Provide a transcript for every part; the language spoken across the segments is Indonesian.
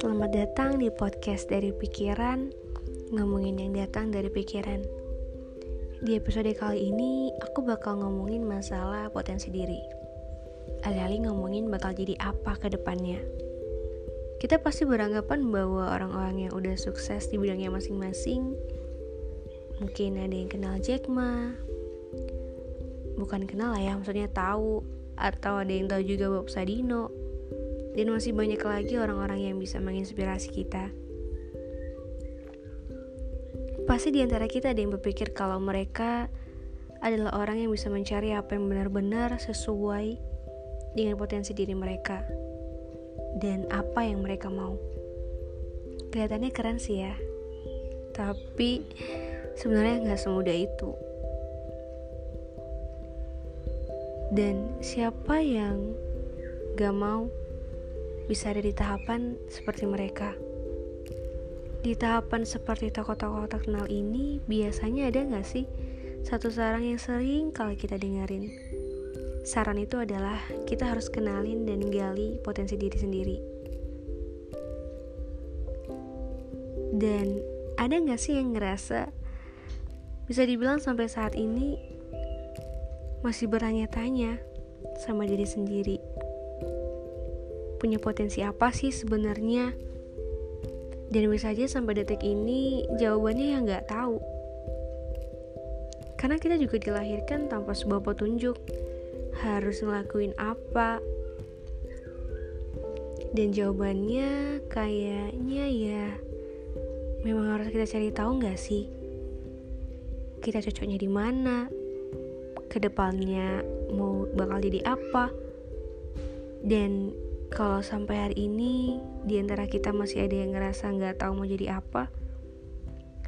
Selamat datang di podcast dari pikiran, ngomongin yang datang dari pikiran. Di episode kali ini, aku bakal ngomongin masalah potensi diri. Alih-alih ngomongin bakal jadi apa ke depannya. Kita pasti beranggapan bahwa orang-orang yang udah sukses di bidangnya masing-masing, mungkin ada yang kenal Jack Ma, bukan kenal lah ya, maksudnya tahu, atau ada yang tahu juga Bob Sadino, dan masih banyak lagi orang-orang yang bisa menginspirasi kita. Pasti di antara kita ada yang berpikir kalau mereka adalah orang yang bisa mencari apa yang benar-benar sesuai dengan potensi diri mereka dan apa yang mereka mau. Kelihatannya keren sih ya, tapi sebenarnya nggak semudah itu. Dan siapa yang gak mau bisa ada di tahapan seperti mereka. Di tahapan seperti tokoh-tokoh terkenal ini, biasanya ada nggak sih satu saran yang sering kali kita dengerin? Saran itu adalah kita harus kenalin dan gali potensi diri sendiri. Dan ada nggak sih yang ngerasa bisa dibilang sampai saat ini masih bertanya-tanya sama diri sendiri? Punya potensi apa sih sebenarnya? Dan bisa aja sampai detik ini jawabannya yang nggak tahu. Karena kita juga dilahirkan tanpa sebuah petunjuk harus ngelakuin apa. Dan jawabannya kayaknya ya memang harus kita cari tahu nggak sih? Kita cocoknya di mana? Ke depannya mau bakal jadi apa? Dan kalau sampai hari ini di antara kita masih ada yang ngerasa nggak tahu mau jadi apa,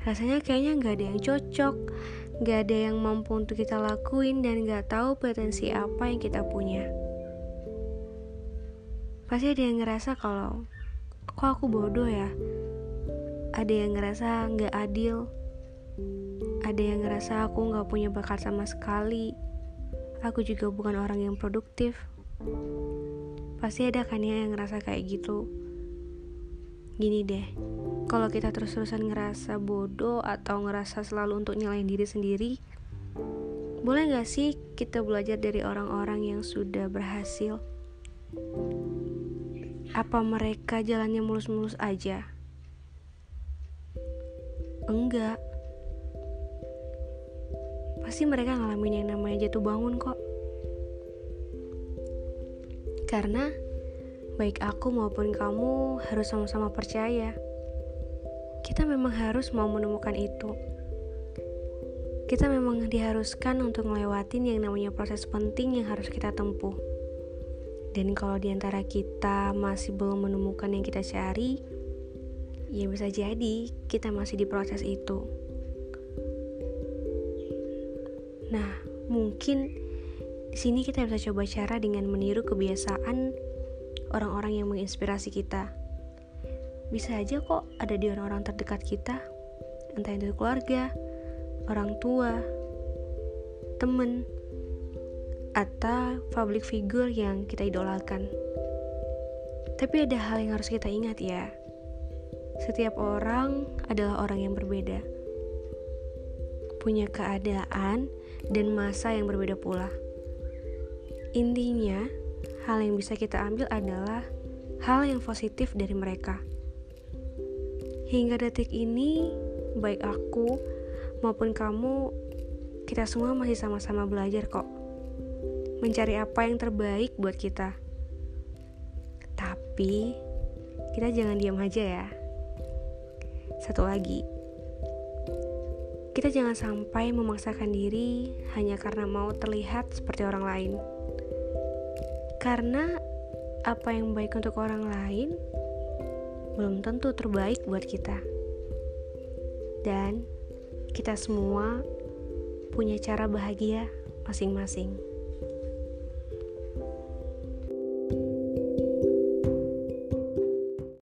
rasanya kayaknya nggak ada yang cocok, nggak ada yang mampu untuk kita lakuin dan nggak tahu potensi apa yang kita punya. Pasti ada yang ngerasa kalau kok aku bodoh ya, ada yang ngerasa nggak adil, ada yang ngerasa aku nggak punya bakat sama sekali, aku juga bukan orang yang produktif. Pasti ada kan ya yang ngerasa kayak gitu. Gini deh, kalau kita terus-terusan ngerasa bodoh atau ngerasa selalu untuk nyalain diri sendiri, boleh gak sih kita belajar dari orang-orang yang sudah berhasil? Apa mereka jalannya mulus-mulus aja? Enggak. Pasti mereka ngalamin yang namanya jatuh bangun kok. Karena baik aku maupun kamu harus sama-sama percaya. Kita memang harus mau menemukan itu. Kita memang diharuskan untuk ngelewatin yang namanya proses penting yang harus kita tempuh. Dan kalau di antara kita masih belum menemukan yang kita cari, ya bisa jadi kita masih di proses itu. Nah, mungkin di sini kita bisa coba cara dengan meniru kebiasaan orang-orang yang menginspirasi kita. Bisa aja kok ada di orang-orang terdekat kita, entah itu keluarga, orang tua, temen, atau public figure yang kita idolakan. Tapi ada hal yang harus kita ingat ya. Setiap orang adalah orang yang berbeda. Punya keadaan dan masa yang berbeda pula. Intinya, hal yang bisa kita ambil adalah hal yang positif dari mereka. Hingga detik ini, baik aku maupun kamu, kita semua masih sama-sama belajar kok. Mencari apa yang terbaik buat kita. Tapi, kita jangan diam aja ya. Satu lagi, kita jangan sampai memaksakan diri hanya karena mau terlihat seperti orang lain. Karena apa yang baik untuk orang lain belum tentu terbaik buat kita. Dan kita semua punya cara bahagia masing-masing.